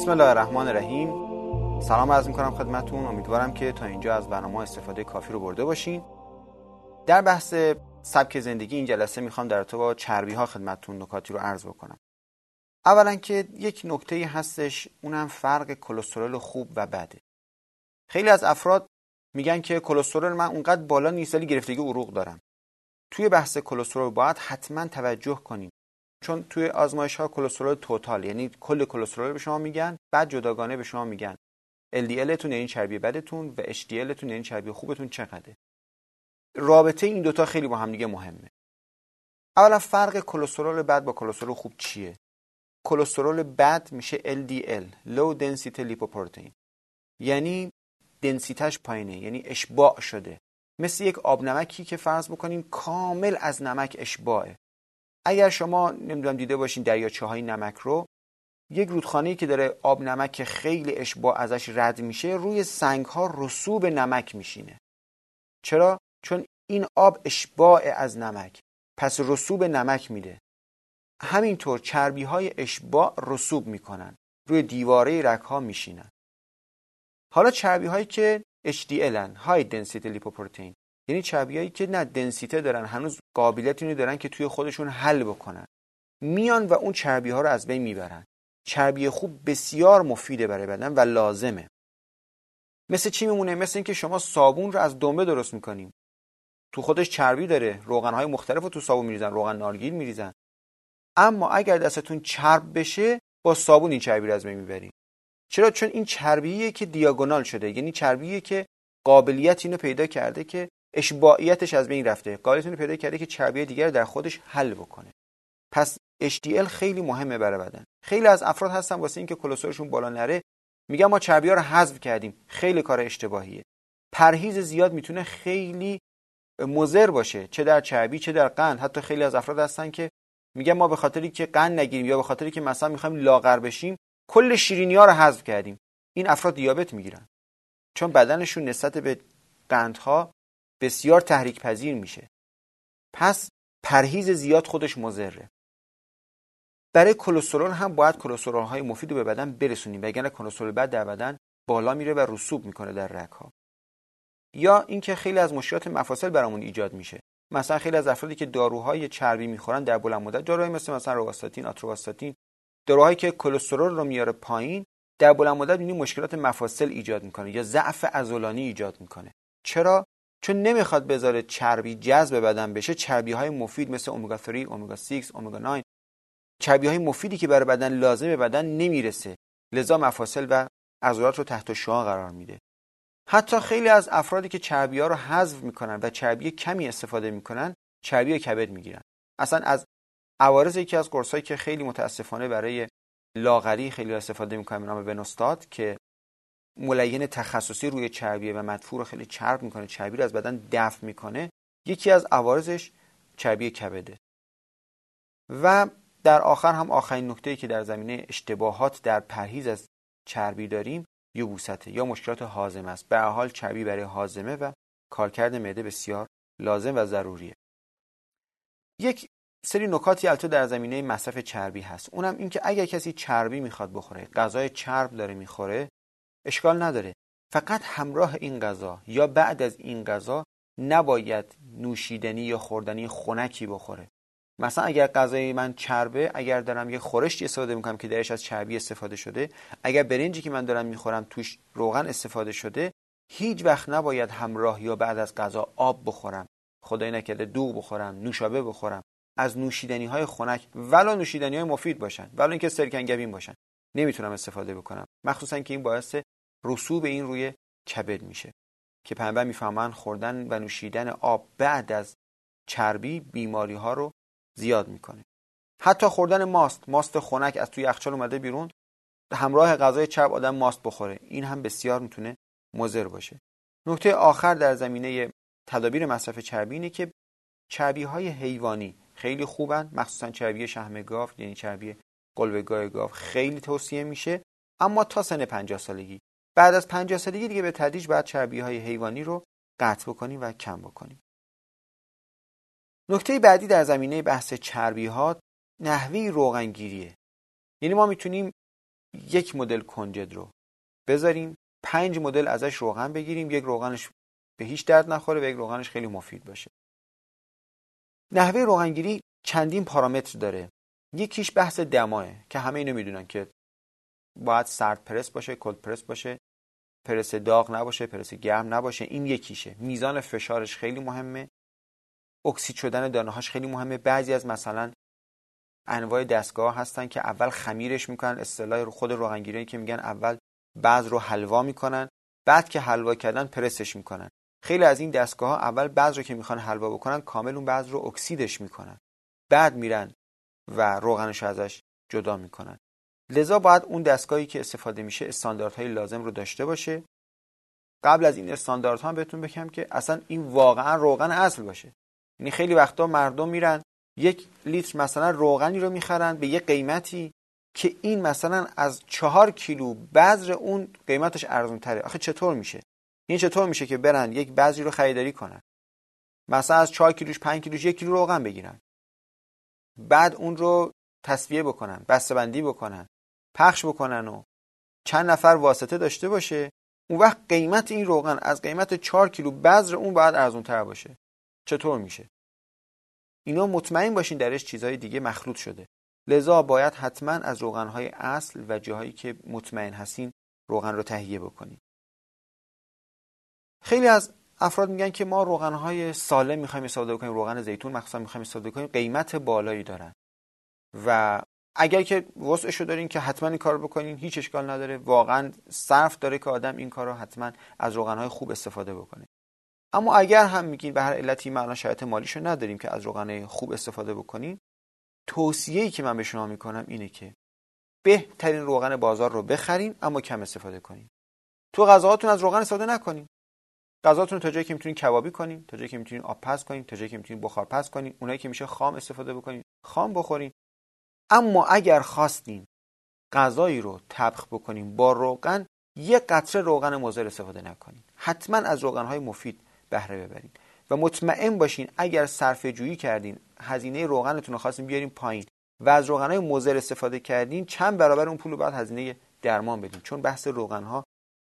بسم الله الرحمن الرحیم. سلام عرض می‌کنم خدمتون. امیدوارم که تا اینجا از برنامه استفاده کافی رو برده باشین. در بحث سبک زندگی این جلسه می‌خوام در تو با چربی ها خدمتون نکاتی رو عرض بکنم. اولا که یک نکته هستش اونم فرق کلسترول خوب و بده. خیلی از افراد میگن که کلسترول من اونقدر بالا نیست ولی گرفتگی عروق دارم. توی بحث کلسترول باید حتما توجه کنیم. چون توی آزمایش ها کلسترول توتال یعنی کل کلسترول به شما میگن بعد جداگانه به شما میگن. LDL تون یعنی چربی بدتون و HDL تون یعنی چربی خوبتون چقدره. رابطه این دوتا خیلی با هم دیگه مهمه. اولا فرق کلسترول بد با کلسترول خوب چیه؟ کلسترول بد میشه LDL Low Density Lipoprotein. یعنی دنسیتش پایینه یعنی اشباع شده. مثل یک آب نمکی که فرض بکنیم کامل از نمک اشباعه. اگر شما نمی‌دونم دیده باشین دریاچه های نمک رو یک رودخانه که داره آب نمک خیلی اشباع ازش رد میشه روی سنگ ها رسوب نمک میشینه. چرا؟ چون این آب اشباع از نمک پس رسوب نمک میده. همینطور چربی های اشباع رسوب می‌کنن روی دیواره رک ها میشینن. حالا چربی هایی که HDL هن High Density Lipoprotein یعنی چربیایی که نه دنسیته دارن هنوز قابلیت اینو دارن که توی خودشون حل بکنن. میان و اون چربی ها رو از بین می‌برن. چربی خوب بسیار مفیده برای بدن و لازمه. مثل چی میمونه؟ مثل اینکه شما صابون رو از دنبه درست می‌کنیم تو خودش چربی داره. روغن های مختلف رو تو صابون میریزن. روغن نارگیل میریزن. اما اگر دستتون چرب بشه با صابون این چربی رو از بین می‌برید چرا؟ چون این چربیه که دیاگونال شده. یعنی چربیه که قابلیت اینو پیدا کرده که اشباعیتش از بین رفته. قابلیت اینو پیدا کرده که چربی دیگر در خودش حل بکنه. پس HDL خیلی مهمه برای بدن. خیلی از افراد هستن واسه اینکه کلسترولشون بالا نره. میگن ما چربی ها رو حذف کردیم. خیلی کار اشتباهیه. پرهیز زیاد می‌تونه خیلی مضر باشه. چه در چربی چه در قند. حتی خیلی از افراد هستن که میگن ما به خاطری که قند نگیریم یا به خاطری که مثلا می‌خوایم لاغر بشیم کل شیرینی ها رو حذف کردیم. این افراد دیابت می‌گیرن. چون بدنشون نسبت به قندها بسیار تحریک پذیر میشه. پس پرهیز زیاد خودش مضره. برای کلسترول هم باید کلسترول های مفید رو به بدن برسونیم وگرنه کلسترول بد در بدن بالا میره و رسوب می‌کنه در رگ یا اینکه خیلی از مشکلات مفاصل برامون ایجاد میشه. مثلا خیلی از افرادی که داروهای چربی می‌خورن در بلند مدت داروهای مثل مثلا روواستاتین آتروواستاتین داروهایی که کلسترول رو میاره پایین در بلند مدت مشکلات مفاصل ایجاد می‌کنه یا ضعف عضلانی ایجاد می‌کنه. چرا؟ چون نمی‌خواد بذاره چربی جذب بدن بشه چربی های مفید مثل امگا 3 امگا 6 امگا 9 چربی های مفیدی که برای بدن لازمه بدن نمی‌رسه. لذا مفاصل و عضلات رو تحت شعاع قرار میده. حتی خیلی از افرادی که چربی ها رو حذف می‌کنن و چربی کمی استفاده می‌کنن چربی کبد می‌گیرن. اصلا از عوارض یکی از قرصایی که خیلی متاسفانه برای لاغری خیلی استفاده می‌کنن به نام ونوستات که ملین تخصصی روی چربیه و مدفوع رو خیلی چرب می‌کنه چربی رو از بدن دفع می‌کنه. یکی از عوارضش چربی کبده. و در آخر هم آخرین نکته که در زمینه اشتباهات در پرهیز از چربی داریم یبوسته یا مشکلات هاضمه است. به حال چربی برای هاضمه و کارکرد معده بسیار لازم و ضروریه. یک سری نکاتی البته در زمینه مصرف چربی هست. اونم اینکه اگر کسی چربی می‌خواد بخوره غذای چرب داره می‌خوره اشکال نداره. فقط همراه این غذا یا بعد از این غذا نباید نوشیدنی یا خوردنی خنکی بخوره. مثلا اگر غذای من چربه اگر دارم یه خورشتی استفاده می‌کنم که درش از چربی استفاده شده اگر برنجی که من دارم می‌خورم توش روغن استفاده شده هیچ وقت نباید همراه یا بعد از غذا آب بخورم. خدای نکرده دوغ بخورم نوشابه بخورم. از نوشیدنی های خنک ولا نوشیدنی های مفید باشن ولا اینکه سرکنگبین باشن. نمی‌تونم استفاده بکنم. مخصوصا که این باعث رسوب این روی کبد میشه. که پیامبر می‌فهمن خوردن و نوشیدن آب بعد از چربی بیماری ها رو زیاد می‌کنه. حتی خوردن ماست ماست خنک از توی یخچال اومده بیرون همراه غذای چرب آدم ماست بخوره. این هم بسیار می‌تونه مضر باشه. نکته آخر در زمینه تدابیر مصرف چربی اینه که چربی های حیوانی خیلی خوبن مخصوصا چربی شهم گاو یعنی چربی قلبگاه گاو خیلی توصیه میشه اما تا سن 50 سالگی. بعد از 50 سالگی دیگه به تدریج باید چربی های حیوانی رو قطع بکنیم و کم بکنیم. نکته بعدی در زمینه بحث چربی ها نحوه روغنگیریه. یعنی ما می‌تونیم یک مدل کنجد رو بذاریم پنج مدل ازش روغن بگیریم یک روغنش به هیچ درد نخوره و یک روغنش خیلی مفید باشه. نحوه روغنگیری چندین پارامتر داره. یکیش بحث دماه که همه اینو می‌دونن که باید سرد پرس باشه کلد پرس باشه پرس داغ نباشه پرس گرم نباشه این یکیشه. میزان فشارش خیلی مهمه. اکسید شدن دانه هاش خیلی مهمه. بعضی از مثلا انواع دستگاه هستن که اول خمیرش می‌کنن اصطلاح خود روغنگیری که میگن اول بعض رو حلوا می‌کنن بعد که حلوا کردن پرسش می‌کنن. خیلی از این دستگاه ها اول بعض رو که می‌خوان حلوا بکنن کامل اون بعض رو اکسیدش می‌کنن. بعد میرن و روغنش ازش جدا می‌کنن. لذا باید اون دستگاهی که استفاده میشه استانداردهای لازم رو داشته باشه. قبل از این استانداردها هم بهتون بگم که اصلا این واقعا روغن اصل باشه. یعنی خیلی وقتا مردم میرن یک لیتر مثلا روغنی رو می‌خرن به یه قیمتی که این مثلا از چهار کیلو بذر اون قیمتش ارزون تره آخه چطور میشه؟ این چطور میشه که برن یک بذری رو خریداری کنن؟ مثلا از چهار کیلوش پنج کیلوش یک کیلو روغن بگیرن. بعد اون رو تصفیه بکنن بسته‌بندی بکنن پخش بکنن و چند نفر واسطه داشته باشه. اون وقت قیمت این روغن از قیمت 4 کیلو بذر اون باید ارزون تر باشه. چطور میشه؟ اینا مطمئن باشین درش چیزهای دیگه مخلوط شده. لذا باید حتما از روغنهای اصل و جاهایی که مطمئن هستین روغن رو تهیه بکنید خیلی از افراد میگن که ما روغنهای سالم می‌خوایم استفاده کنیم روغن زیتون مخصوصا می‌خوایم استفاده کنیم قیمت بالایی دارن. و اگر که وسعشو دارین که حتما این کار بکنین هیچ اشکال نداره. واقعا صرف داره که آدم این کار رو حتما از روغنهای خوب استفاده بکنه. اما اگر هم میگین به هر علتی معنا شرایط مالیشو نداریم که از روغن خوب استفاده بکنیم توصیه‌ای که من به شما می‌کنم اینه که بهترین روغن بازار رو بخرین اما کم استفاده کنین. تو غذاهاتون از روغن استفاده نکنین. غذاتون تا جایی که می‌تونین کبابی کنین تا جایی که می‌تونین آب پز کنین تا جایی که می‌تونین بخار پز کنین اونایی که میشه خام استفاده بکنین خام بخورین. اما اگر خواستین غذایی رو طبخ بکنین با روغن یه قطره روغن مضر استفاده نکنین. حتما از روغنهای مفید بهره ببرین. و مطمئن باشین اگر صرفه جویی کردین هزینه روغنتون رو خواستین بیارین پایین و از روغنهای مضر استفاده کردین چند برابر اون پول رو بعد هزینه درمان بدین. چون بحث روغنها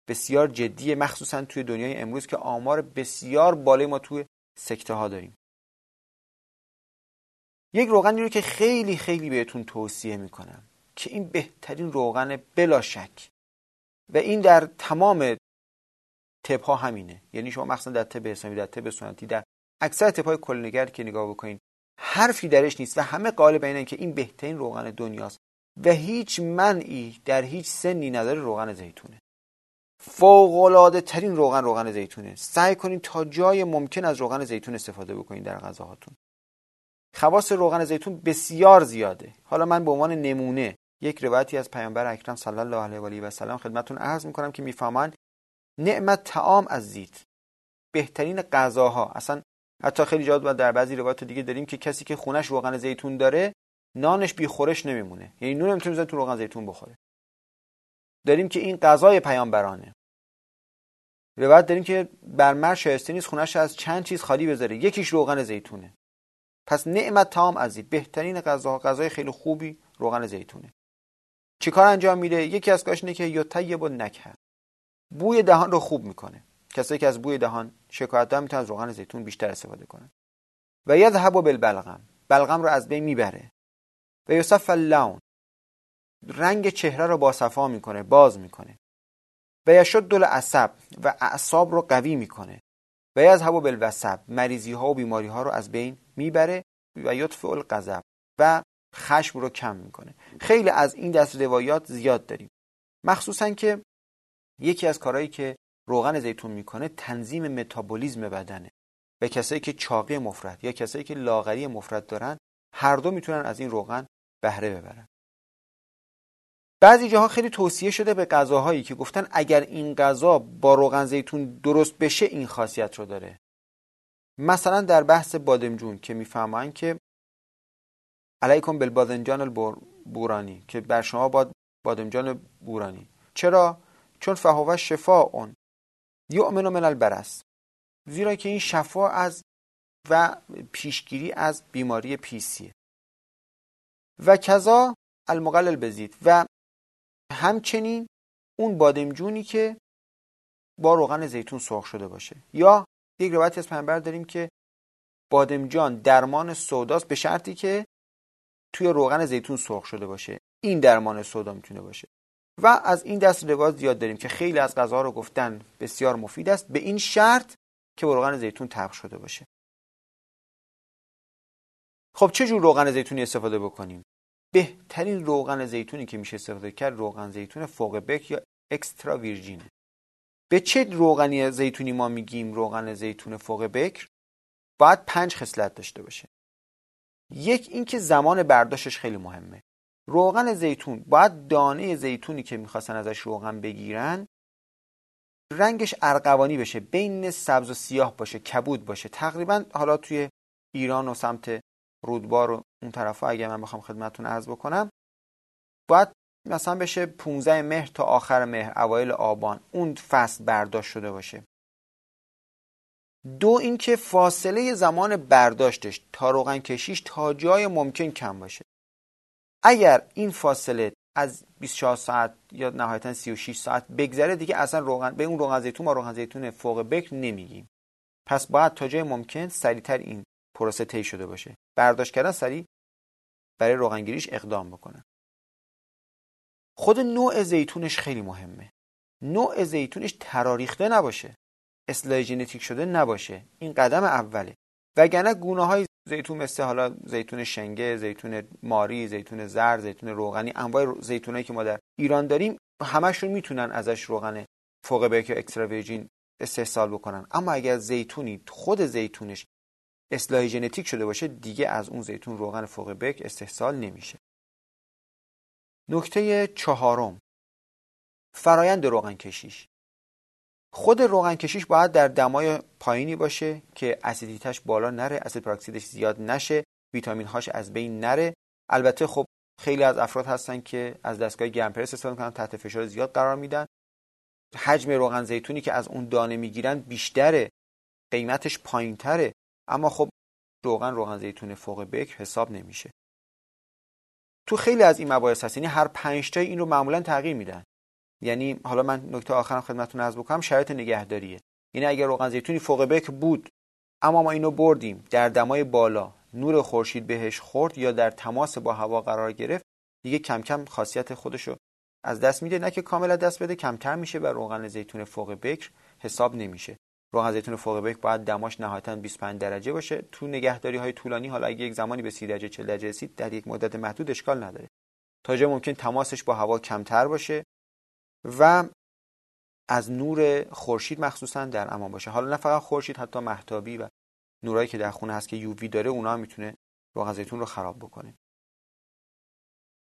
بسیار جدیه مخصوصا توی دنیای امروز که آمار بسیار بالای ما توی سکته ها داریم. یک روغنی رو که خیلی خیلی بهتون توصیه می‌کنم که این بهترین روغن بلا شک و این در تمام تپ ها همینه. یعنی شما مخصوصا در تپ اسلامی در تپ سنتی در اکثر تپ های کلنگر که نگاه بکنین حرفی درش نیست و همه قالب اینه که این بهترین روغن دنیاست و هیچ منعی در هیچ سنی نداره روغن زیتونه. فوق ترین روغن روغن زیتونه. سعی کنید تا جای ممکن از روغن زیتون استفاده بکنید در غذاهاتون. خواص روغن زیتون بسیار زیاده. حالا من به عنوان نمونه یک روایتی از پیامبر اکرم صلی الله علیه و سلم خدمتتون عرض می‌کنم که می‌فهمن نعمت تعام از زیت. بهترین غذاها. اصلا حتی خیلی جاد در بعضی روایت دیگه داریم که کسی که خونش روغن زیتون داره نانش بی خورش نمیمونه. یعنی نون نمی‌تونه تو روغن زیتون بخوره. داریم که این غذای پیامبرانه. روایت داریم که بر مرد شایسته نیست خونش از چند چیز خالی بذاره. یکیش روغن زیتونه. پس نعمت تام ازی بهترین غذا غذای خیلی خوبی روغن زیتونه. چیکار انجام میده؟ یکی از کاش اینه که یطیب و نکه بوی دهان رو خوب می‌کنه. کسایی که از بوی دهان شکایت دارن می‌تونن از روغن زیتون بیشتر استفاده کنن. و یذهب بالبلغم. بلغم رو از بین می‌بره. و یصف اللون. رنگ چهره رو باصفا می‌کنه باز می‌کنه. و یشد دل عصب و اعصاب رو قوی می‌کنه. و یذهب بالوسب مریضی ها و بیماری ها رو از بین می‌بره و یطفع الغضب و خشم رو کم می‌کنه. خیلی از این دست روایات زیاد داریم. مخصوصا که یکی از کارهایی که روغن زیتون می‌کنه تنظیم متابولیزم بدنه. و کسایی که چاقی مفرد یا کسایی که لاغری مفرد دارن هر دو می‌تونن از این روغن بهره ببرن. بعضی جاها خیلی توصیه شده به غذاهایی که گفتن اگر این غذا با روغن زیتون درست بشه این خاصیت رو داره. مثلا در بحث بادمجون که می‌فهمن که علیکم بالبادنجان البورانی که بر شما باد بادمجان بورانی. چرا؟ چون فهوه شفا اون یؤمن من البرس. زیرا که این شفا از و پیشگیری از بیماری پیسیه. و کذا المقلل بزید. و همچنین اون بادمجونی که با روغن زیتون سرخ شده باشه. یا یک روایتی از پیامبر داریم که بادمجان درمان سوداست به شرطی که توی روغن زیتون سرخ شده باشه. این درمان سودا می‌تونه باشه. و از این دست روایت زیاد داریم که خیلی از غذاها رو گفتن بسیار مفید است به این شرط که روغن زیتون طبخ شده باشه. خب چه جور روغن زیتونی استفاده بکنیم؟ بهترین روغن زیتونی که میشه استفاده کرد روغن زیتون فوق بک یا اکسترا ویرجینه به چه روغنی زیتونی ما میگیم روغن زیتون فوق بکر باید پنج خصلت داشته باشه. یک اینکه زمان برداشتش خیلی مهمه. روغن زیتون باید دانه زیتونی که می‌خواستن ازش روغن بگیرن رنگش ارغوانی بشه بین سبز و سیاه باشه کبود باشه. تقریبا حالا توی ایران و سمت رودبار و اون طرف اگه من بخوام خدمتتون عرض بکنم. باید مثلا بشه 15 مهر تا آخر مهر اوایل آبان. اون فصل برداشت شده باشه. دو اینکه فاصله زمان برداشتش تا روغن کشیش تا جای ممکن کم باشه. اگر این فاصله از 24 ساعت یا نهایتا 36 ساعت بگذره دیگه اصلا روغن به اون روغن زیتون ما روغن زیتون فوق بکر نمیگیم. پس باید تا جای ممکن سریعتر این پروسه طی شده باشه. برداشت کردن سریع برای روغنگیریش اقدام بکنه. خود نوع زیتونش خیلی مهمه. نوع زیتونش تراریخته نباشه. اصلاح ژنتیک شده نباشه. این قدم اوله. وگرنه گونه های زیتون مثل حالا زیتون شنگه زیتون ماری زیتون زرد زیتون روغنی انواع زیتونایی که ما در ایران داریم همشون می‌تونن ازش روغن فوق بیک یا اکسترا ویرجین استحصال بکنن. اما اگر زیتونی خود زیتونش اصلاح ژنتیک شده باشه دیگه از اون زیتون روغن فوق بک استحصال نمیشه. نکته چهارم. فرایند روغن کشیش خود روغن کشیش باید در دمای پایینی باشه که اسیدیتش بالا نره اسید پراکسیدش زیاد نشه ویتامین هاش از بین نره. البته خب خیلی از افراد هستن که از دستگاه گرمپرس استفاده می‌کنن تحت فشار زیاد قرار میدن. حجم روغن زیتونی که از اون دانه می‌گیرن بیشتره. قیمتش پایینتره. اما خب روغن روغن زیتون فوق بکر حساب نمیشه. تو خیلی از این مباحث هست یعنی هر پنج تا این رو معمولا تغییر میدن. یعنی حالا من نکته آخرم خدمتتون عرض بکنم شرایط نگهداریه. یعنی اگر روغن زیتونی فوق بک بود اما ما اینو بردیم در دمای بالا نور خورشید بهش خورد یا در تماس با هوا قرار گرفت دیگه کم کم خاصیت خودشو از دست میده. نه که کامل دست بده کمتر میشه و روغن زیتون فوق بکر حساب نمیشه. روغن زیتون فوق بک باید دماش نهایتا 25 درجه باشه. تو نگهداری های طولانی حالا اگه یک زمانی به 30 درجه 40 درجه رسید در یک مدت محدود اشکال نداره. تا جای ممکن تماسش با هوا کمتر باشه و از نور خورشید مخصوصا در امان باشه. حالا نه فقط خورشید حتی محتابی و نورایی که در خونه هست که یووی داره اونا هم می‌تونه روغن زیتون رو خراب بکنه.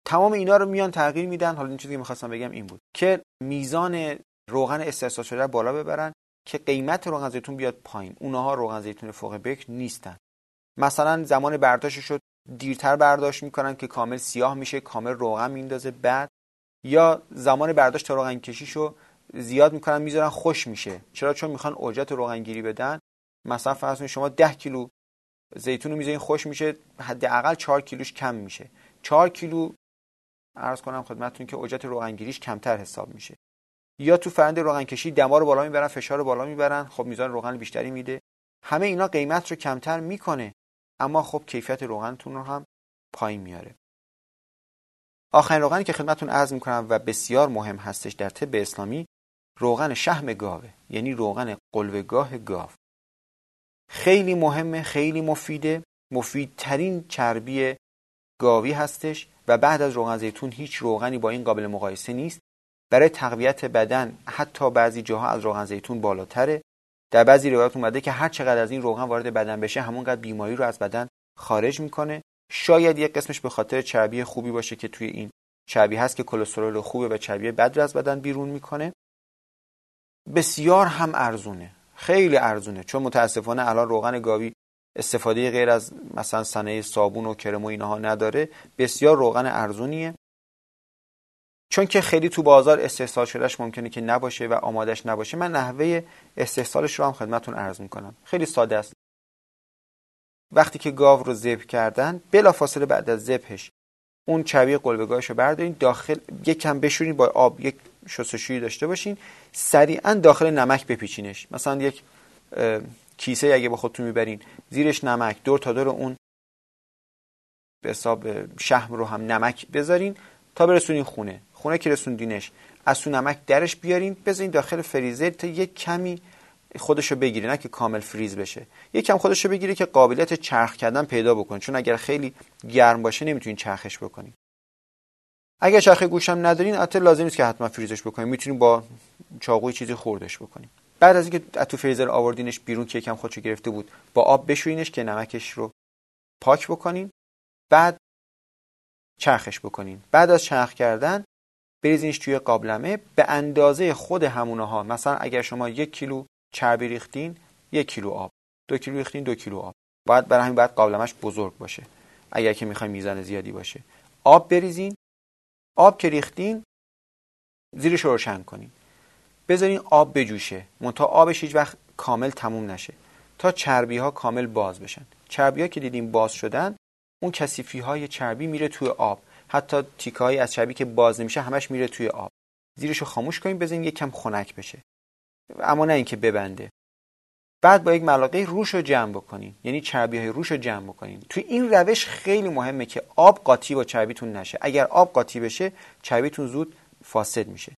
تمام اینا رو میان تغییر میدن. حالا این چیزی که می‌خواستم بگم این بود که میزان روغن استحصال شده بالا ببرن. که قیمت روغن زیتون بیاد پایین. اونها روغن زیتون فوق بکر نیستن. مثلا زمان برداشتش شد دیرتر برداشت می‌کنن که کامل سیاه میشه کامل روغن میندازه. بعد یا زمان برداشت روغن کشیشو زیاد می‌کنن می‌ذارن خوش میشه. چرا؟ چون می‌خوان اوجت روغن گیری بدن. مثلا فرض شما 10 کیلو زیتون رو می‌ذارین خوش میشه حداقل 4 کیلوش کم میشه. 4 کیلو عرض کنم خدمتتون که اوجت روغنگیریش کمتر حساب میشه. یا تو فرند روغن کشی دما رو بالا می‌برن فشار رو بالا می‌برن خب میزان روغن بیشتری میده. همه اینا قیمت رو کمتر می‌کنه اما خب کیفیت روغنتون رو هم پایین میاره. آخرین روغنی که خدمتتون عرض می‌کنم و بسیار مهم هستش در طب اسلامی روغن شهم گاوه یعنی روغن قلوگاه گاو. خیلی مهمه خیلی مفیده مفیدترین چربی گاوی هستش و بعد از روغن زیتون هیچ روغنی با این قابل مقایسه نیست. برای تقویت بدن حتی بعضی جاها از روغن زیتون بالاتره. در بعضی روایات اومده که هر چقدر از این روغن وارد بدن بشه همونقدر بیماری رو از بدن خارج می‌کنه. شاید یک قسمش به خاطر چربی خوبی باشه که توی این چربی هست که کلسترول خوبه و چربی بد رو از بدن بیرون می‌کنه. بسیار هم ارزونه. خیلی ارزونه. چون متاسفانه الان روغن گاوی استفاده غیر از مثلا صنایع صابون و کرم و اینها نداره. بسیار روغن ارزونیه. چون که خیلی تو بازار استحصال شدهش ممکنه که نباشه و آمادش نباشه من نحوه استحصالش رو هم خدمتون عرض می‌کنم. خیلی ساده است. وقتی که گاو رو ذبح کردن بلافاصله بعد از ذبحش اون چربی قلبگاهش رو بردارین داخل یک کم بشورین با آب یک شستشویی داشته باشین سریعا داخل نمک بپیچینش. مثلا یک کیسه اگه با خودتون می‌برین زیرش نمک دور تا دور اون به حساب شهم رو هم نمک بذارین تا برسونین خونه. خونه که رسوندینش. از تو نمک درش بیارین بذارین داخل فریزر تا یک کمی خودشو بگیره نه که کامل فریز بشه. یک کم خودشو بگیره که قابلیت چرخ کردن پیدا بکنه. چون اگر خیلی گرم باشه نمی‌تونین چرخش بکنین. اگر چرخ گوشم ندارین البته لازم نیست که حتما فریزش بکنین. می‌تونین با چاقوی چیزی خوردش بکنین. بعد از اینکه تو فریزر آوردینش بیرون که یکم خودشو گرفته بود با آب بشوینش که نمکش رو پاک بکنین. بعد چرخش بکنین. بعد از چرخ کردن بریزینش توی قابلمه به اندازه خود همونه ها مثلا اگر شما یک کیلو چربی ریختین یک کیلو آب. دو کیلو ریختین دو کیلو آب. باید برای همین باید قابلمش بزرگ باشه. اگر که می‌خوایم میزان زیادی باشه. آب بریزین. آب که ریختین زیرش روشن کنین. بذارین آب بجوشه. منتها آبش هیچ وقت کامل تموم نشه. تا چربی ها کامل باز بشن. چربی ها که دیدیم باز شدن اون کسیفی های چربی میره توی آب. حتی تیکه از چربی که باز نمیشه همش میره توی آب. زیرش رو خاموش کنیم بزنیم یک کم خنک بشه. اما نه اینکه ببنده. بعد با یک ملاقه روش رو جمع بکنین یعنی چربی های روش رو جمع بکنین توی این روش خیلی مهمه که آب قاطی با چربیتون نشه. اگر آب قاطی بشه چربیتون زود فاسد میشه.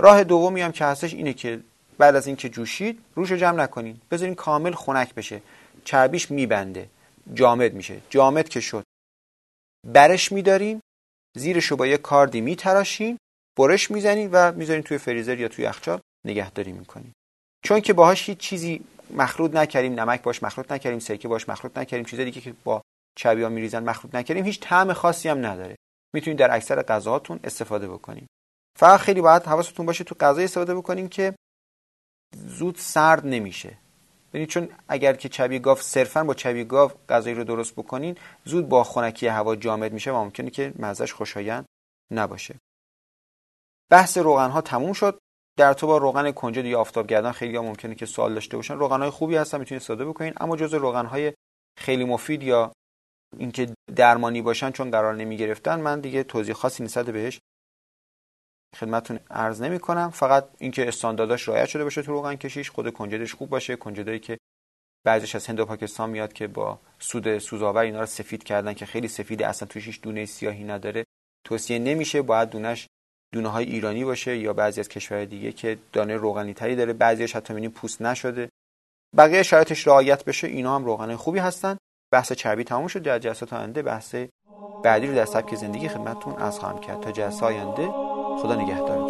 راه دومی هم که هستش اینه که بعد از اینکه جوشید روش رو جمع نکنین. بذارین کامل خنک بشه. چربیش میبنده. جامد میشه. جامد که شد. برش میدارین. زیرش رو با یه کاردی میتراشین برش می‌زنین و می‌ذارین توی فریزر یا توی یخچال نگهداری می‌کنیم چون که باهاش هیچ چیزی مخلوط نکردیم نمک باش مخلوط نکردیم سرکه باش مخلوط نکردیم چیز دیگه که با چبیا میریزن مخلوط نکردیم هیچ طعم خاصی هم نداره. می‌تونید در اکثر غذاهاتون استفاده بکنیم فقط خیلی باید حواستون باشه تو غذا استفاده بکنیم که زود سرد نمیشه. ببینید چون اگر که چبی گاو صرفا با چبی گاو غذایی رو درست بکنین زود با خنکی هوا جامد میشه و ممکنه که مزهش خوشایند نباشه. بحث روغن ها تموم شد. در تو با روغن کنجد یا آفتابگردان خیلی ها ممکنه که سوال داشته باشن. روغن های خوبی هستن می‌تونید استفاده بکنین. اما جز روغن های خیلی مفید یا اینکه درمانی باشن چون قرار نمی گرفتن من دیگه توضیح خاصی نسبت بهش خدمتتون عرض نمی کنم فقط اینکه استاندارداش رعایت شده باشه تو روغن کشیش خود کنجدش خوب باشه. کنجدایی که بعضیش از هند و پاکستان میاد که با سود سوزاور اینا رو سفید کردن که خیلی سفیده اصلا توش هیچ دونه سیاهی نداره. توصیه نمیشه. باید دونش دونه های ایرانی باشه یا بعضی از کشورهای دیگه که دانه روغنی تری داره. بعضیش حتی می‌بینیم پوست نشده. بقیه شرایطش رعایت بشه. اینا هم روغن خوبی هستن. بحث چربی تموم شد. در جلسات آینده بحث بعدی رو در سبک زندگی خدمتتون از خواهم کرد. تا جلسه آینده خدا نگهدار.